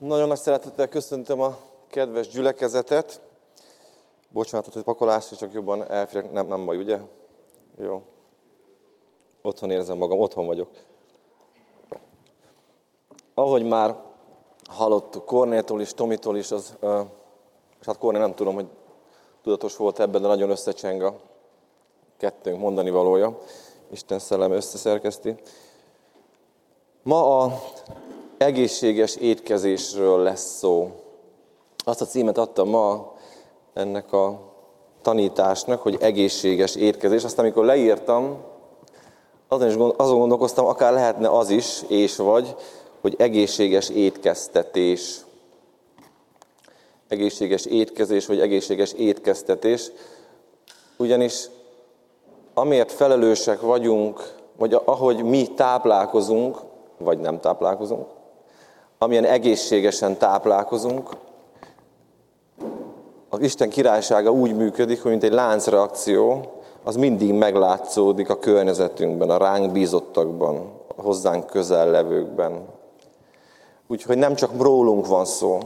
Nagyon nagy szeretettel köszöntöm a kedves gyülekezetet. Bocsánatot, hogy pakolás, csak jobban elférek. Nem, nem baj, ugye? Jó. Otthon érzem magam, otthon vagyok. Ahogy már hallottuk Kornétól is, Tomitól is, az, és hát Korné nem tudom, hogy tudatos volt ebben, de nagyon összecseng a kettőnk mondani valója. Isten szellem összeszerkeszti. Ma a egészséges étkezésről lesz szó. Azt a címet adtam ma ennek a tanításnak, hogy egészséges étkezés. Aztán amikor leírtam, azon, is gond, azon gondolkoztam, akár lehetne az is, és vagy, hogy egészséges étkeztetés. Egészséges étkezés, vagy egészséges étkeztetés. Ugyanis amiért felelősek vagyunk, vagy ahogy mi táplálkozunk, vagy nem táplálkozunk, amilyen egészségesen táplálkozunk, az Isten királysága úgy működik, hogy mint egy láncreakció, az mindig meglátszódik a környezetünkben, a ránk bízottakban, a hozzánk közel levőkben. Úgyhogy nem csak rólunk van szó,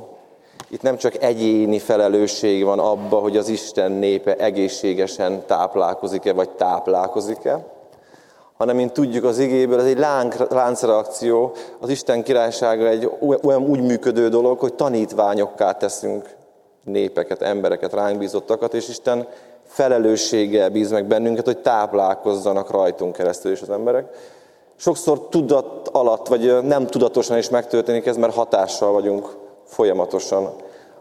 itt nem csak egyéni felelősség van abba, hogy az Isten népe egészségesen táplálkozik-e, vagy táplálkozik-e, hanem mint tudjuk az igéből, ez egy lánc, láncreakció, az Isten királysága egy olyan úgy működő dolog, hogy tanítványokká teszünk népeket, embereket, ránk bízottakat, és Isten felelősséggel bíz meg bennünket, hogy táplálkozzanak rajtunk keresztül is az emberek. Sokszor tudat alatt, vagy nem tudatosan is megtörténik ez, mert hatással vagyunk folyamatosan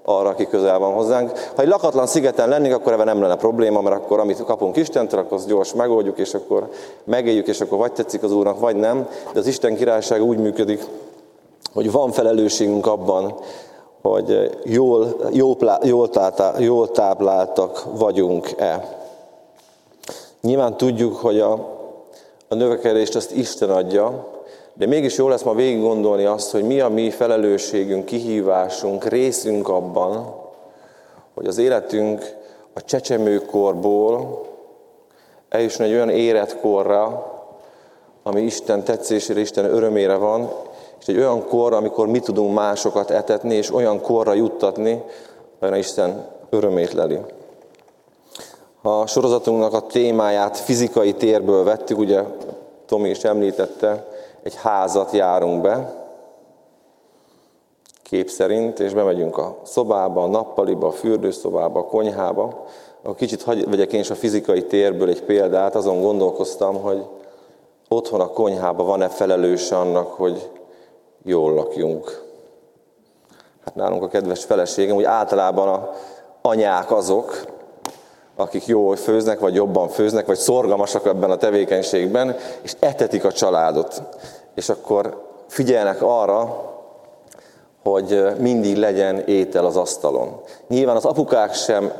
arra, aki közel van hozzánk. Ha egy lakatlan szigeten lennénk, akkor ebben nem lenne probléma, mert akkor amit kapunk Istentől, akkor azt gyors megoldjuk, és akkor megéljük, és akkor vagy tetszik az Úrnak, vagy nem. De az Isten királyság úgy működik, hogy van felelősségünk abban, hogy jól, jól, jól, tápláltak vagyunk-e. Nyilván tudjuk, hogy a, a növekedést azt Isten adja, de mégis jó lesz ma végig gondolni azt, hogy mi a mi felelősségünk, kihívásunk, részünk abban, hogy az életünk a csecsemőkorból eljusson egy olyan életkorra, ami Isten tetszésére, Isten örömére van, és egy olyan kor, amikor mi tudunk másokat etetni, és olyan korra juttatni, amire Isten örömét leli. A sorozatunknak a témáját fizikai térből vettük, ugye Tomi is említette, egy házat járunk be, kép szerint, és bemegyünk a szobába, a nappaliba, a fürdőszobába, a konyhába. A kicsit hagy, vegyek én is a fizikai térből egy példát, azon gondolkoztam, hogy otthon a konyhába van-e felelős annak, hogy jól lakjunk. Hát nálunk a kedves feleségem, hogy általában a anyák azok, akik jól főznek, vagy jobban főznek, vagy szorgalmasak ebben a tevékenységben, és etetik a családot. És akkor figyelnek arra, hogy mindig legyen étel az asztalon. Nyilván az apukák sem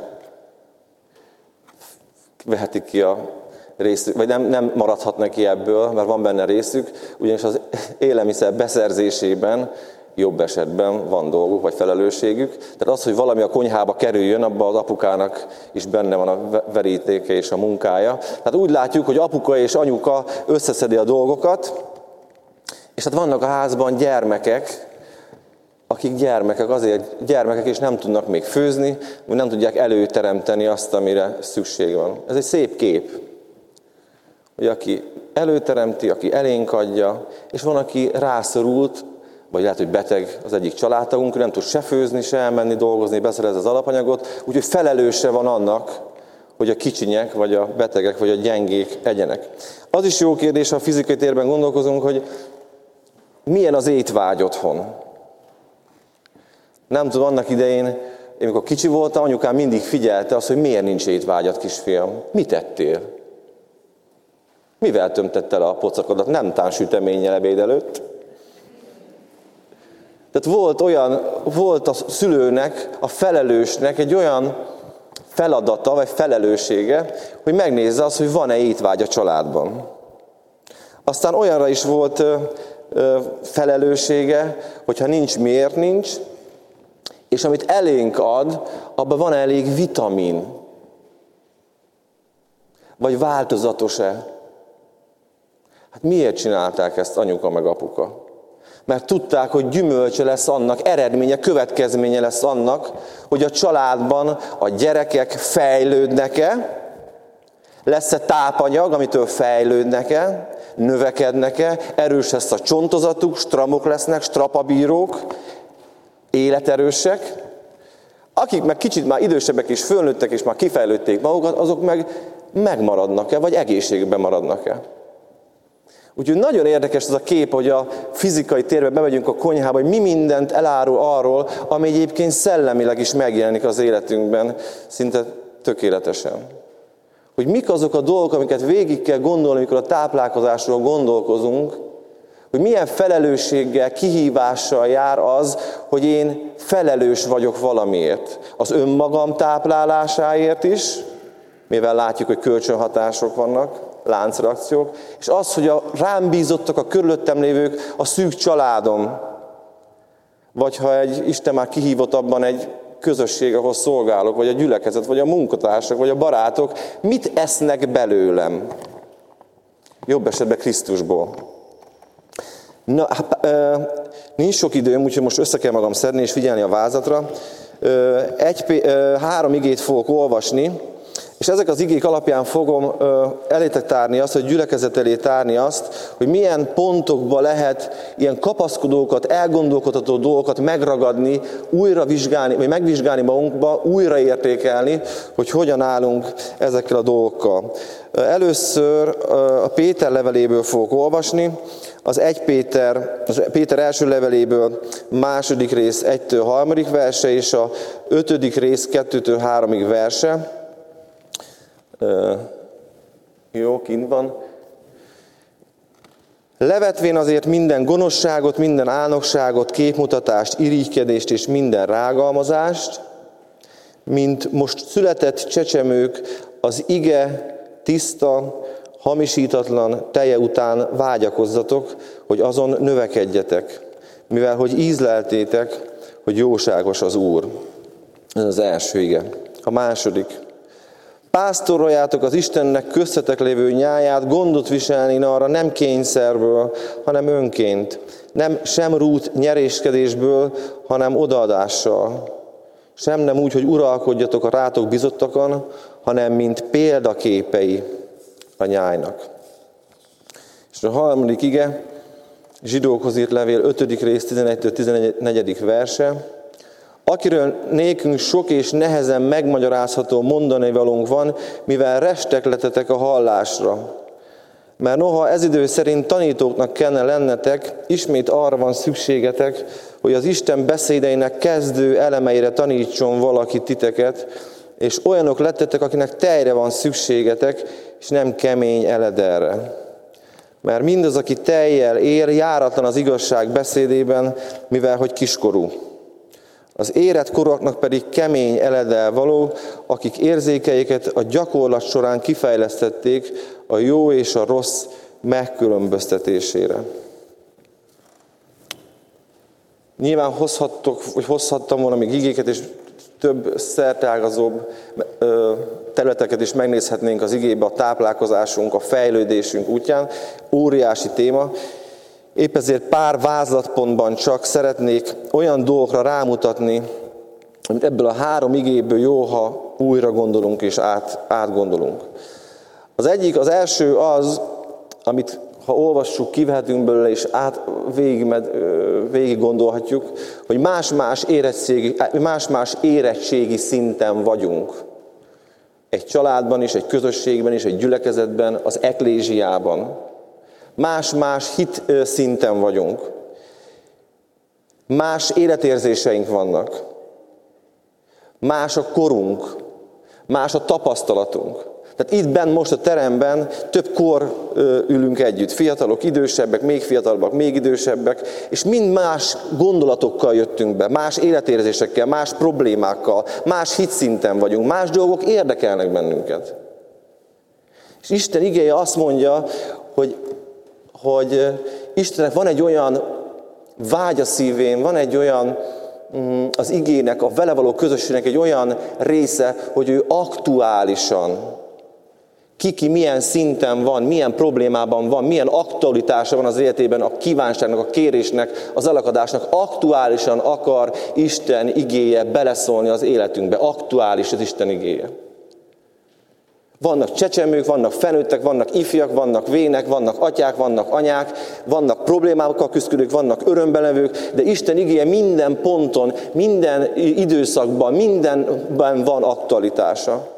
vehetik ki a részük, vagy nem, nem maradhatnak ki ebből, mert van benne részük, ugyanis az élelmiszer beszerzésében jobb esetben van dolguk, vagy felelősségük. Tehát az, hogy valami a konyhába kerüljön, abban az apukának is benne van a verítéke és a munkája. Tehát úgy látjuk, hogy apuka és anyuka összeszedi a dolgokat, és hát vannak a házban gyermekek, akik gyermekek, azért gyermekek, és nem tudnak még főzni, vagy nem tudják előteremteni azt, amire szükség van. Ez egy szép kép. Hogy aki előteremti, aki elénk adja, és van, aki rászorult, vagy lehet, hogy beteg az egyik családtagunk, nem tud se főzni, se elmenni dolgozni, beszerez az alapanyagot, úgyhogy felelőse van annak, hogy a kicsinyek, vagy a betegek, vagy a gyengék egyenek. Az is jó kérdés, ha a fizikai térben gondolkozunk, hogy milyen az étvágy otthon. Nem tudom, annak idején, én amikor kicsi voltam, anyukám mindig figyelte azt, hogy miért nincs étvágyat, kisfiam. Mit tettél? Mivel tömtette le a pocakodat? Nem tán süteménnyel ebéd előtt. Tehát volt olyan, volt a szülőnek, a felelősnek egy olyan feladata, vagy felelőssége, hogy megnézze azt, hogy van-e étvágy a családban. Aztán olyanra is volt felelőssége, hogyha nincs, miért nincs, és amit elénk ad, abban van elég vitamin. Vagy változatos-e? Hát miért csinálták ezt anyuka meg apuka? Mert tudták, hogy gyümölcse lesz annak, eredménye, következménye lesz annak, hogy a családban a gyerekek fejlődnek-e, lesz-e tápanyag, amitől fejlődnek-e, növekednek-e, erős lesz a csontozatuk, stramok lesznek, strapabírók, életerősek. Akik meg kicsit már idősebbek és fölnőttek és már kifejlődték magukat, azok meg megmaradnak-e, vagy egészségben maradnak-e. Úgyhogy nagyon érdekes ez a kép, hogy a fizikai térbe bemegyünk a konyhába, hogy mi mindent elárul arról, ami egyébként szellemileg is megjelenik az életünkben, szinte tökéletesen. Hogy mik azok a dolgok, amiket végig kell gondolni, amikor a táplálkozásról gondolkozunk, hogy milyen felelősséggel, kihívással jár az, hogy én felelős vagyok valamiért. Az önmagam táplálásáért is, mivel látjuk, hogy kölcsönhatások vannak, láncreakciók, és az, hogy a rám bízottak a körülöttem lévők, a szűk családom, vagy ha egy Isten már kihívott abban egy közösség, ahol szolgálok, vagy a gyülekezet, vagy a munkatársak, vagy a barátok, mit esznek belőlem? Jobb esetben Krisztusból. Na, hát, nincs sok időm, úgyhogy most össze kell magam szedni és figyelni a vázatra. Egy, három igét fogok olvasni, és ezek az igék alapján fogom elétek tárni azt, hogy gyülekezet elé tárni azt, hogy milyen pontokba lehet ilyen kapaszkodókat, elgondolkodható dolgokat megragadni, újra vizsgálni, vagy megvizsgálni magunkba, újra értékelni, hogy hogyan állunk ezekkel a dolgokkal. Először a Péter leveléből fogok olvasni, az 1 Péter, az Péter első leveléből második rész 1-től 3. verse, és a 5. rész 2-től 3. verse. Jó, kint van. Levetvén azért minden gonoszságot, minden álnokságot, képmutatást, irigykedést és minden rágalmazást, mint most született csecsemők az ige tiszta, hamisítatlan teje után vágyakozzatok, hogy azon növekedjetek, mivel hogy ízleltétek, hogy jóságos az Úr. Ez az első ige. A második. Pásztoroljátok az Istennek köztetek lévő nyáját, gondot viselni arra nem kényszerből, hanem önként. Nem sem rút nyeréskedésből, hanem odaadással. Sem nem úgy, hogy uralkodjatok a rátok bizottakon, hanem mint példaképei a nyájnak. És a harmadik ige, zsidókhoz írt levél 5. rész 11-14. verse, akiről nékünk sok és nehezen megmagyarázható mondani valónk van, mivel restekletetek a hallásra. Mert noha ez idő szerint tanítóknak kellene lennetek, ismét arra van szükségetek, hogy az Isten beszédeinek kezdő elemeire tanítson valaki titeket, és olyanok lettetek, akinek tejre van szükségetek, és nem kemény elederre. Mert mindaz, aki tejjel ér, járatlan az igazság beszédében, mivel hogy kiskorú. Az érett koroknak pedig kemény eledel való, akik érzékeiket a gyakorlat során kifejlesztették a jó és a rossz megkülönböztetésére. Nyilván hozhattok, vagy hozhattam volna még igéket, és több szertágazóbb területeket is megnézhetnénk az igébe, a táplálkozásunk, a fejlődésünk útján. Óriási téma, Épp ezért pár vázlatpontban csak szeretnék olyan dolgokra rámutatni, amit ebből a három igéből jó, ha újra gondolunk és át, átgondolunk. Az egyik, az első az, amit ha olvassuk, kivehetünk belőle, és át végig, végig gondolhatjuk, hogy más-más érettségi, más-más érettségi szinten vagyunk. Egy családban is, egy közösségben is, egy gyülekezetben, az eklésiában. Más-más hit szinten vagyunk. Más életérzéseink vannak. Más a korunk. Más a tapasztalatunk. Tehát itt benn most a teremben több kor ülünk együtt. Fiatalok, idősebbek, még fiatalabbak, még idősebbek, és mind más gondolatokkal jöttünk be, más életérzésekkel, más problémákkal, más hitszinten vagyunk, más dolgok érdekelnek bennünket. És Isten igéje azt mondja, hogy hogy Istennek van egy olyan vágya szívén, van egy olyan mm, az igének, a vele való közösségnek egy olyan része, hogy ő aktuálisan Kiki milyen szinten van, milyen problémában van, milyen aktualitása van az életében a kívánságnak, a kérésnek, az alakadásnak. Aktuálisan akar Isten igéje beleszólni az életünkbe. Aktuális az Isten igéje. Vannak csecsemők, vannak felnőttek, vannak ifjak, vannak vének, vannak atyák, vannak anyák, vannak problémákkal küzdők, vannak örömbelevők, de Isten igéje minden ponton, minden időszakban, mindenben van aktualitása.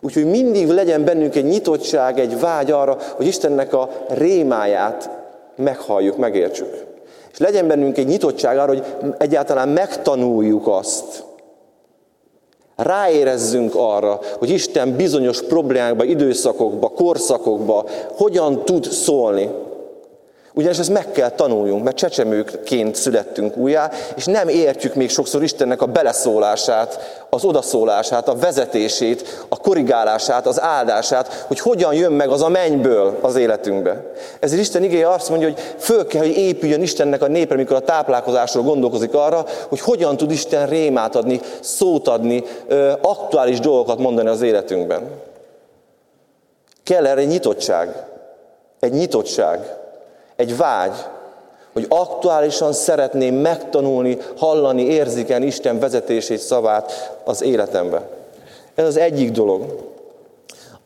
Úgyhogy mindig legyen bennünk egy nyitottság, egy vágy arra, hogy Istennek a rémáját meghalljuk, megértsük. És legyen bennünk egy nyitottság arra, hogy egyáltalán megtanuljuk azt, ráérezzünk arra, hogy Isten bizonyos problémákba, időszakokba, korszakokba hogyan tud szólni. Ugyanis ezt meg kell tanuljunk, mert csecsemőként születtünk újjá, és nem értjük még sokszor Istennek a beleszólását, az odaszólását, a vezetését, a korrigálását, az áldását, hogy hogyan jön meg az a mennyből az életünkbe. Ezért Isten igéje azt mondja, hogy föl kell, hogy épüljön Istennek a népre, mikor a táplálkozásról gondolkozik arra, hogy hogyan tud Isten rémát adni, szót adni, aktuális dolgokat mondani az életünkben. Kell erre egy nyitottság. Egy nyitottság egy vágy, hogy aktuálisan szeretném megtanulni, hallani, érzékelni Isten vezetését, szavát az életembe. Ez az egyik dolog.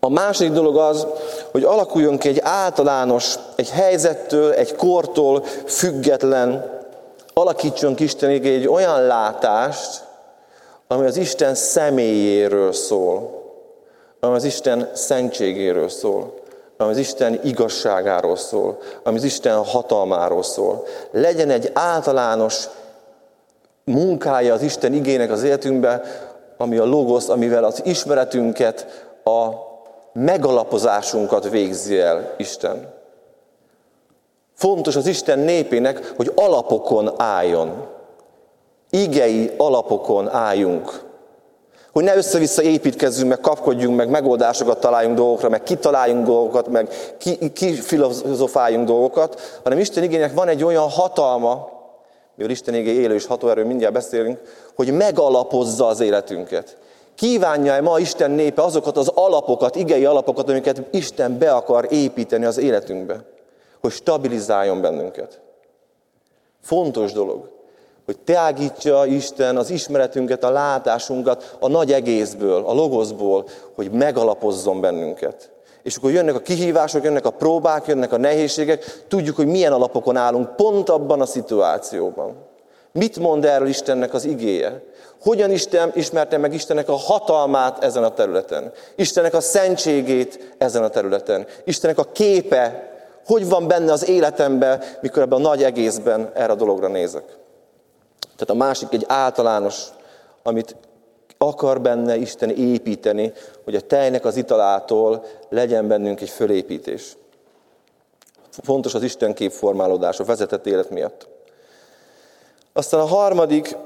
A második dolog az, hogy alakuljon ki egy általános, egy helyzettől, egy kortól független, alakítson ki Isten egy olyan látást, ami az Isten személyéről szól, ami az Isten szentségéről szól ami az Isten igazságáról szól, ami az Isten hatalmáról szól. Legyen egy általános munkája az Isten igének az életünkbe, ami a logosz, amivel az ismeretünket, a megalapozásunkat végzi el Isten. Fontos az Isten népének, hogy alapokon álljon. Igei alapokon álljunk. Hogy ne össze-vissza építkezzünk, meg kapkodjunk, meg megoldásokat találjunk dolgokra, meg kitaláljunk dolgokat, meg ki dolgokat, hanem Isten igények van egy olyan hatalma, mivel Isten igény élő és hatóerő, mindjárt beszélünk, hogy megalapozza az életünket. Kívánja-e ma Isten népe azokat az alapokat, igei alapokat, amiket Isten be akar építeni az életünkbe, hogy stabilizáljon bennünket? Fontos dolog hogy teágítja Isten az ismeretünket, a látásunkat a nagy egészből, a logoszból, hogy megalapozzon bennünket. És akkor jönnek a kihívások, jönnek a próbák, jönnek a nehézségek, tudjuk, hogy milyen alapokon állunk pont abban a szituációban. Mit mond erről Istennek az igéje? Hogyan Isten ismerte meg Istennek a hatalmát ezen a területen? Istennek a szentségét ezen a területen? Istennek a képe, hogy van benne az életemben, mikor ebben a nagy egészben erre a dologra nézek? Tehát a másik egy általános, amit akar benne Isten építeni, hogy a tejnek az italától legyen bennünk egy fölépítés. Fontos az Isten képformálódás a vezetett élet miatt. Aztán a harmadik,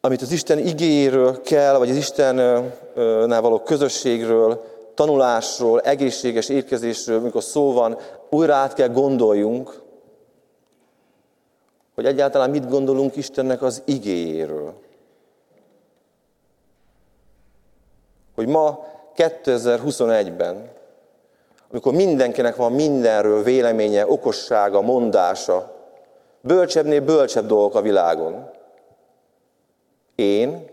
amit az Isten igéről kell, vagy az Istennel való közösségről, tanulásról, egészséges étkezésről, amikor szó van, újra át kell gondoljunk, hogy egyáltalán mit gondolunk Istennek az igéjéről. Hogy ma 2021-ben, amikor mindenkinek van mindenről véleménye, okossága, mondása, bölcsebbnél bölcsebb dolgok a világon. Én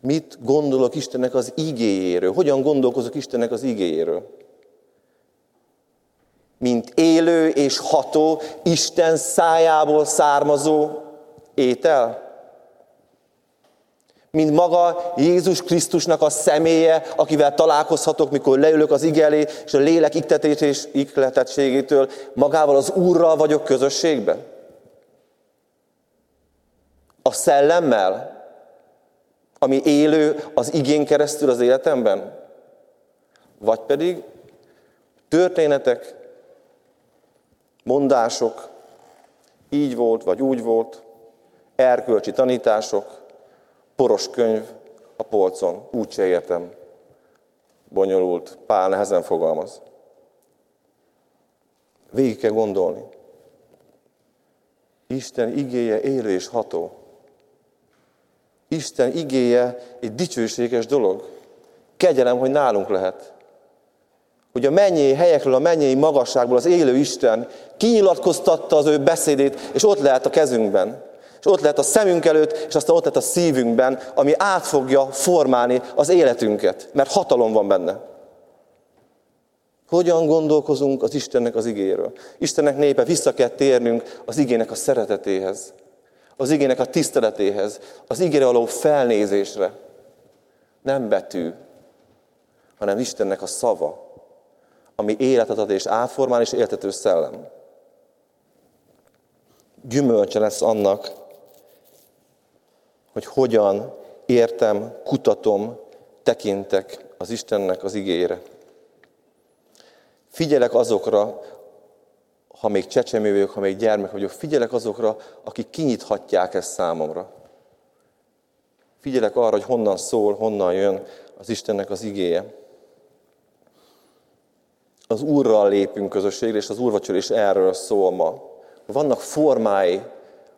mit gondolok Istennek az igéjéről? Hogyan gondolkozok Istennek az igéjéről? Mint élő és ható, Isten szájából származó étel? Mint maga Jézus Krisztusnak a személye, akivel találkozhatok, mikor leülök az ige elé, és a lélek iktetés és ikletettségétől magával az Úrral vagyok közösségben? A szellemmel, ami élő az igén keresztül az életemben? Vagy pedig történetek, mondások, így volt, vagy úgy volt, erkölcsi tanítások, poros könyv a polcon, úgy se értem. Bonyolult, pál nehezen fogalmaz. Végig kell gondolni. Isten igéje élő és ható. Isten igéje egy dicsőséges dolog. Kegyelem, hogy nálunk lehet. Hogy a mennyei helyekről, a mennyei magasságból az élő Isten kinyilatkoztatta az ő beszédét, és ott lehet a kezünkben. És ott lehet a szemünk előtt, és aztán ott lehet a szívünkben, ami át fogja formálni az életünket, mert hatalom van benne. Hogyan gondolkozunk az Istennek az igéről? Istennek népe, vissza kell térnünk az igének a szeretetéhez, az igének a tiszteletéhez, az igére való felnézésre. Nem betű, hanem Istennek a szava, ami életet ad és átformál és éltető szellem. Gyümölcse lesz annak, hogy hogyan értem, kutatom, tekintek az Istennek az igére. Figyelek azokra, ha még csecsemő vagyok, ha még gyermek vagyok, figyelek azokra, akik kinyithatják ezt számomra. Figyelek arra, hogy honnan szól, honnan jön az Istennek az igéje. Az Úrral lépünk közösségre, és az Úrvacsor is erről szól ma. Vannak formái,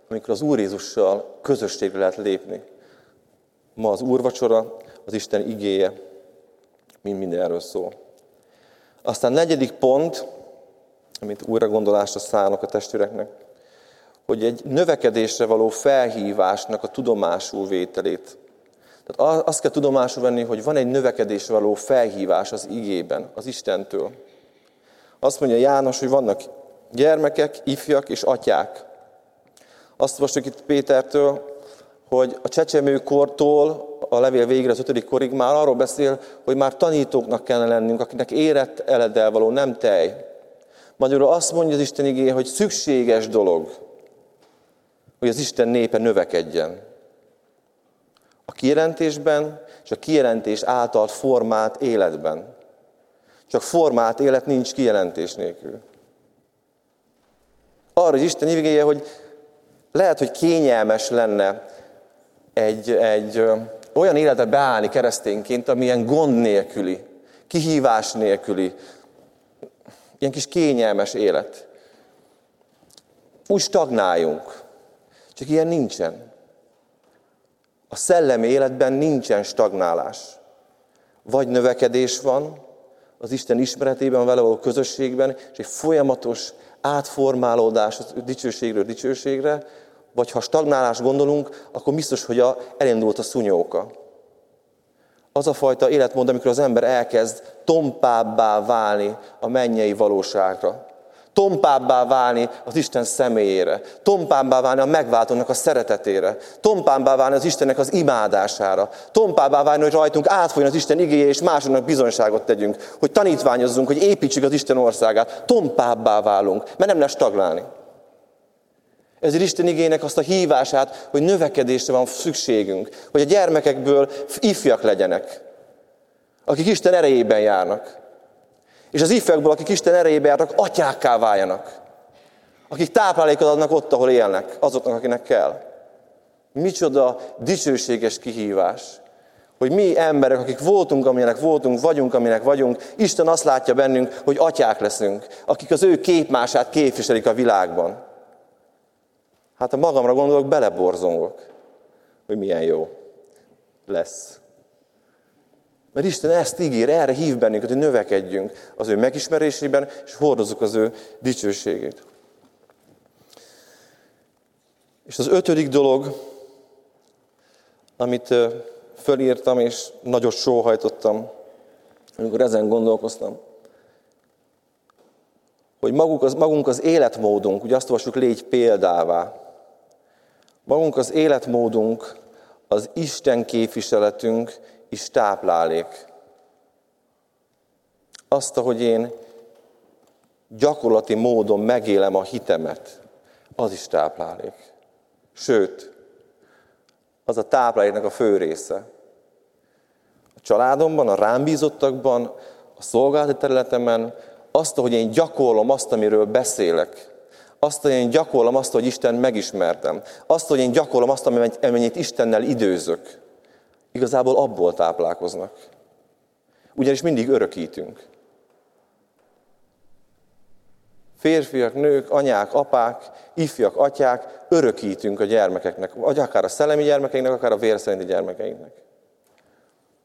amikor az Úr Jézussal közösségre lehet lépni. Ma az Úrvacsora, az Isten igéje, mind mindenről szól. Aztán negyedik pont, amit újra gondolásra szállnak a testvéreknek, hogy egy növekedésre való felhívásnak a tudomásul vételét. Tehát azt kell tudomásul venni, hogy van egy növekedésre való felhívás az igében, az Istentől. Azt mondja János, hogy vannak gyermekek, ifjak és atyák. Azt most itt Pétertől, hogy a csecsemőkortól a levél végre az ötödik korig már arról beszél, hogy már tanítóknak kellene lennünk, akinek érett eleddel való, nem tej. Magyarul azt mondja az Isten igé, hogy szükséges dolog, hogy az Isten népe növekedjen. A kijelentésben és a kijelentés által formált életben. Csak formált élet nincs kijelentés nélkül. Arra, hogy Isten igéje, hogy lehet, hogy kényelmes lenne egy, egy olyan életbe beállni keresztényként, amilyen gond nélküli, kihívás nélküli, ilyen kis kényelmes élet. Úgy stagnáljunk. Csak ilyen nincsen. A szellemi életben nincsen stagnálás. Vagy növekedés van az Isten ismeretében, vele való közösségben, és egy folyamatos átformálódás dicsőségről dicsőségre, vagy ha stagnálás gondolunk, akkor biztos, hogy a, elindult a szunyóka. Az a fajta életmód, amikor az ember elkezd tompábbá válni a mennyei valóságra. Tompábbá válni az Isten személyére. Tompábbá válni a megváltónak a szeretetére. Tompábbá válni az Istennek az imádására. Tompábbá válni, hogy rajtunk átfolyjon az Isten igéje, és másoknak bizonyságot tegyünk. Hogy tanítványozzunk, hogy építsük az Isten országát. Tompábbá válunk, mert nem lesz stagnálni. Ezért Isten igének azt a hívását, hogy növekedésre van szükségünk, hogy a gyermekekből ifjak legyenek, akik Isten erejében járnak. És az ifjakból, akik Isten erejében járnak, atyákká váljanak. Akik táplálékot adnak ott, ahol élnek, azoknak, akinek kell. Micsoda dicsőséges kihívás, hogy mi emberek, akik voltunk, amilyenek voltunk, vagyunk, aminek vagyunk, Isten azt látja bennünk, hogy atyák leszünk, akik az ő képmását képviselik a világban. Hát ha magamra gondolok, beleborzongok, hogy milyen jó lesz. Mert Isten ezt ígér, erre hív bennünket, hogy növekedjünk az ő megismerésében, és hordozzuk az ő dicsőségét. És az ötödik dolog, amit fölírtam, és nagyot sóhajtottam, amikor ezen gondolkoztam, hogy magunk az, magunk az életmódunk, ugye azt olvassuk, légy példává. Magunk az életmódunk, az Isten képviseletünk is táplálék. Azt, ahogy én gyakorlati módon megélem a hitemet, az is táplálék. Sőt, az a tápláléknak a fő része. A családomban, a rám bízottakban, a szolgálati területemen, azt, hogy én gyakorlom azt, amiről beszélek, azt, hogy én gyakorlom azt, hogy Isten megismertem. Azt, hogy én gyakorlom azt, amennyit Istennel időzök. Igazából abból táplálkoznak. Ugyanis mindig örökítünk. Férfiak, nők, anyák, apák, ifjak, atyák, örökítünk a gyermekeknek, vagy akár a szellemi gyermekeinknek, akár a vérszerinti gyermekeinknek.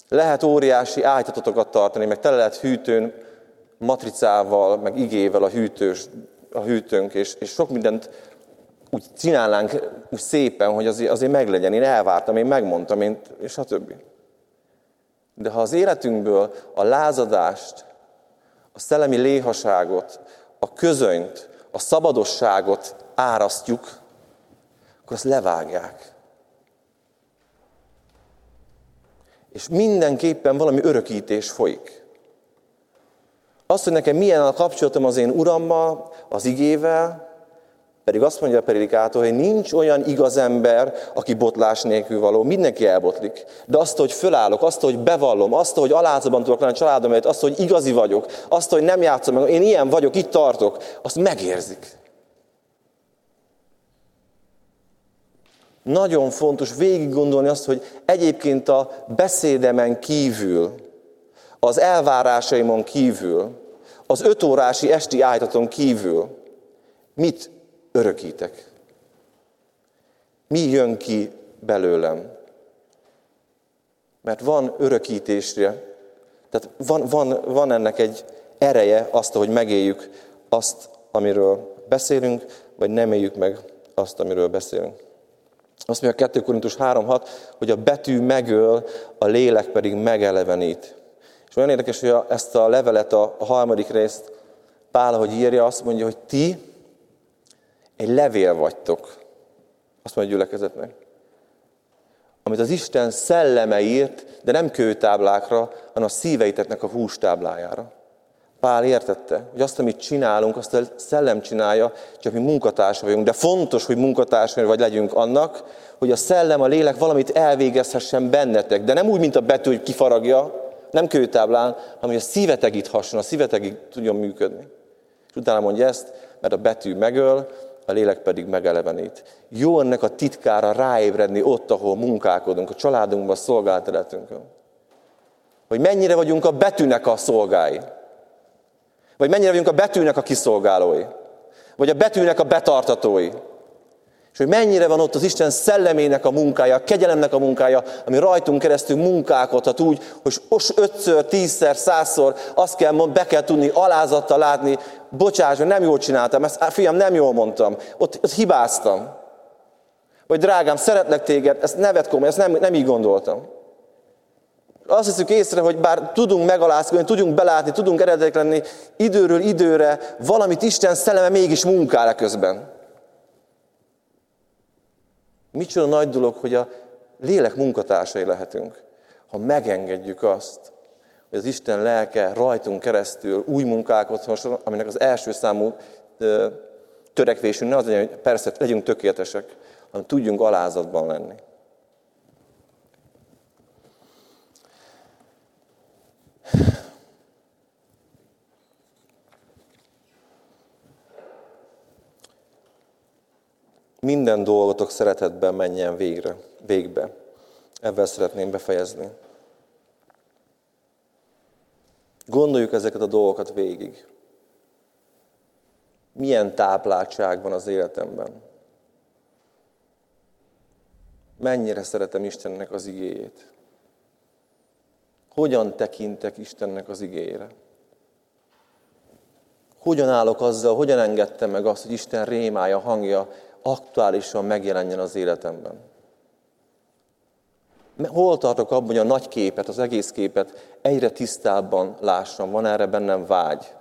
Lehet óriási ágytatokat tartani, meg tele lehet hűtőn, matricával, meg igével a, hűtős, a hűtőnk, és, és sok mindent úgy csinálnánk úgy szépen, hogy azért, azért meglegyen. Én elvártam, én megmondtam, én, és a többi. De ha az életünkből a lázadást, a szellemi léhaságot, a közönyt, a szabadosságot árasztjuk, akkor azt levágják. És mindenképpen valami örökítés folyik. Azt, hogy nekem milyen a kapcsolatom az én Urammal, az igével, pedig azt mondja a predikátor, hogy nincs olyan igaz ember, aki botlás nélkül való. Mindenki elbotlik. De azt, hogy fölállok, azt, hogy bevallom, azt, hogy alázatban tudok lenni a családom előtt, azt, hogy igazi vagyok, azt, hogy nem játszom meg, én ilyen vagyok, itt tartok, azt megérzik. Nagyon fontos végig gondolni azt, hogy egyébként a beszédemen kívül, az elvárásaimon kívül, az öt órási esti ájtaton kívül mit örökítek? Mi jön ki belőlem? Mert van örökítésre, tehát van, van, van ennek egy ereje azt, hogy megéljük azt, amiről beszélünk, vagy nem éljük meg azt, amiről beszélünk. Azt mondja a 2 Korintus 3.6, hogy a betű megöl, a lélek pedig megelevenít. És olyan érdekes, hogy ezt a levelet, a, harmadik részt Pál, ahogy írja, azt mondja, hogy ti egy levél vagytok. Azt mondja a gyülekezetnek. Amit az Isten szelleme írt, de nem kőtáblákra, hanem a szíveiteknek a hústáblájára. Pál értette, hogy azt, amit csinálunk, azt a szellem csinálja, csak mi munkatársa vagyunk. De fontos, hogy munkatársai vagy legyünk annak, hogy a szellem, a lélek valamit elvégezhessen bennetek. De nem úgy, mint a betű, hogy kifaragja, nem kőtáblán, hanem hogy a szívetegit hasson, a szívetegig tudjon működni. És utána mondja ezt, mert a betű megöl, a lélek pedig megelevenít. Jó ennek a titkára ráébredni ott, ahol munkálkodunk, a családunkban, a szolgáltaletünkön. Hogy mennyire vagyunk a betűnek a szolgái. Vagy mennyire vagyunk a betűnek a kiszolgálói. Vagy a betűnek a betartatói. És hogy mennyire van ott az Isten szellemének a munkája, a kegyelemnek a munkája, ami rajtunk keresztül munkálkodhat úgy, hogy ötször, tízszer, százszor azt kell, be kell tudni alázattal látni, bocsáss, nem jól csináltam, ezt, fiam, nem jól mondtam, ott, ott hibáztam. Vagy drágám, szeretlek téged, ezt nevet komoly, ezt nem, nem így gondoltam. Azt hiszük észre, hogy bár tudunk megalázkodni, tudunk belátni, tudunk eredetileg lenni, időről időre valamit Isten szelleme mégis munkál közben. Micsoda nagy dolog, hogy a lélek munkatársai lehetünk, ha megengedjük azt, hogy az Isten lelke rajtunk keresztül új munkálkodhasson, aminek az első számú törekvésünk ne az legyen, hogy persze legyünk tökéletesek, hanem tudjunk alázatban lenni. Minden dolgotok szeretetben menjen végre, végbe. Ebben szeretném befejezni. Gondoljuk ezeket a dolgokat végig. Milyen tápláltság van az életemben? Mennyire szeretem Istennek az igéjét? Hogyan tekintek Istennek az igényére? Hogyan állok azzal, hogyan engedtem meg azt, hogy Isten rémája, hangja aktuálisan megjelenjen az életemben. Hol tartok abban, hogy a nagy képet, az egész képet egyre tisztábban lássam? Van erre bennem vágy?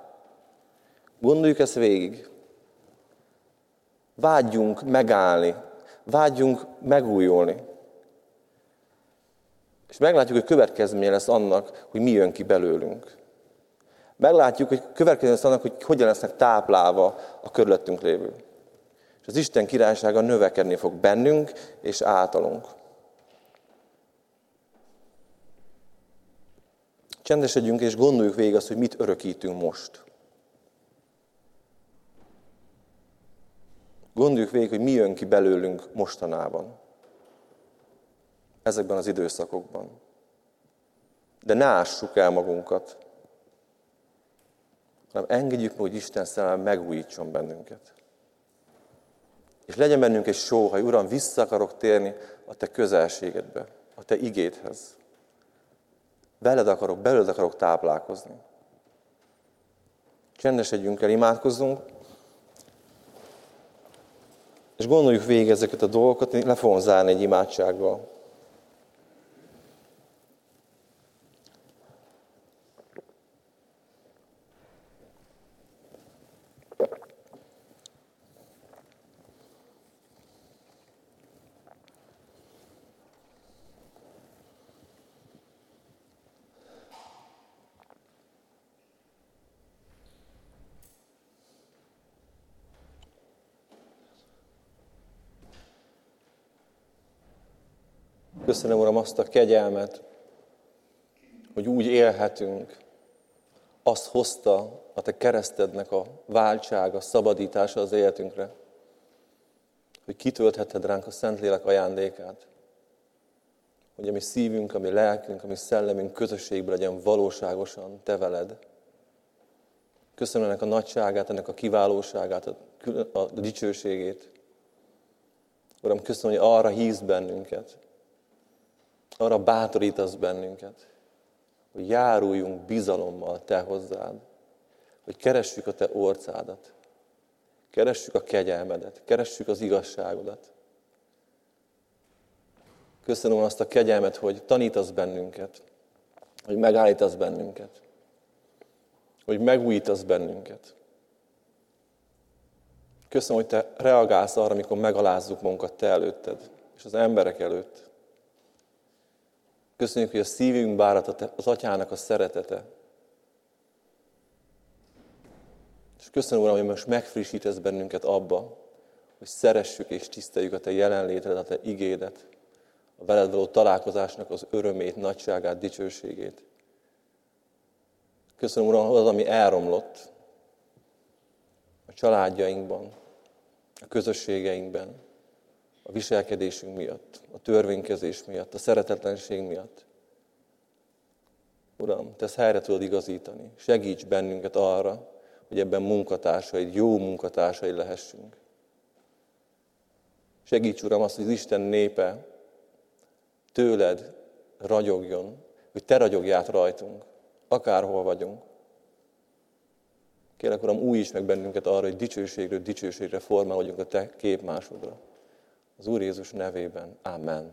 Gondoljuk ezt végig. Vágyjunk megállni, vágyjunk megújulni. És meglátjuk, hogy következménye lesz annak, hogy mi jön ki belőlünk. Meglátjuk, hogy következménye lesz annak, hogy hogyan lesznek táplálva a körülöttünk lévő. És az Isten királysága növekedni fog bennünk és általunk. Csendesedjünk és gondoljuk végig azt, hogy mit örökítünk most. Gondoljuk végig, hogy mi jön ki belőlünk mostanában. Ezekben az időszakokban. De ne ássuk el magunkat, hanem engedjük meg, hogy Isten szellem megújítson bennünket. És legyen bennünk egy sóhaj, Uram, vissza akarok térni a Te közelségedbe, a Te igédhez. Veled akarok, belőled akarok táplálkozni. Csendesedjünk el, imádkozzunk, és gondoljuk végig ezeket a dolgokat, le fogom zárni egy imádsággal. Köszönöm, Uram, azt a kegyelmet, hogy úgy élhetünk. Azt hozta a Te keresztednek a váltsága, szabadítása az életünkre, hogy kitöltheted ránk a Szentlélek ajándékát. Hogy a mi szívünk, a mi lelkünk, a mi szellemünk közösségben legyen valóságosan Te veled. Köszönöm ennek a nagyságát, ennek a kiválóságát, a, a dicsőségét. Uram, köszönöm, hogy arra hívsz bennünket, arra bátorítasz bennünket, hogy járuljunk bizalommal Te hozzád, hogy keressük a Te orcádat, keressük a kegyelmedet, keressük az igazságodat. Köszönöm azt a kegyelmet, hogy tanítasz bennünket, hogy megállítasz bennünket, hogy megújítasz bennünket. Köszönöm, hogy Te reagálsz arra, amikor megalázzuk magunkat Te előtted, és az emberek előtt. Köszönjük, hogy a szívünk bárat az Atyának a szeretete. És köszönöm, Uram, hogy most megfrissítesz bennünket abba, hogy szeressük és tiszteljük a Te jelenlétedet, a Te igédet, a veled való találkozásnak az örömét, nagyságát, dicsőségét. Köszönöm, Uram, az, ami elromlott a családjainkban, a közösségeinkben, a viselkedésünk miatt, a törvénykezés miatt, a szeretetlenség miatt. Uram, Te ezt helyre tudod igazítani. Segíts bennünket arra, hogy ebben munkatársaid, jó munkatársaid lehessünk. Segíts, Uram, azt, hogy az Isten népe tőled ragyogjon, hogy Te ragyogját rajtunk, akárhol vagyunk. Kérlek, Uram, újíts meg bennünket arra, hogy dicsőségről dicsőségre formálódjunk a Te képmásodra. Az Úr Jézus nevében. Amen.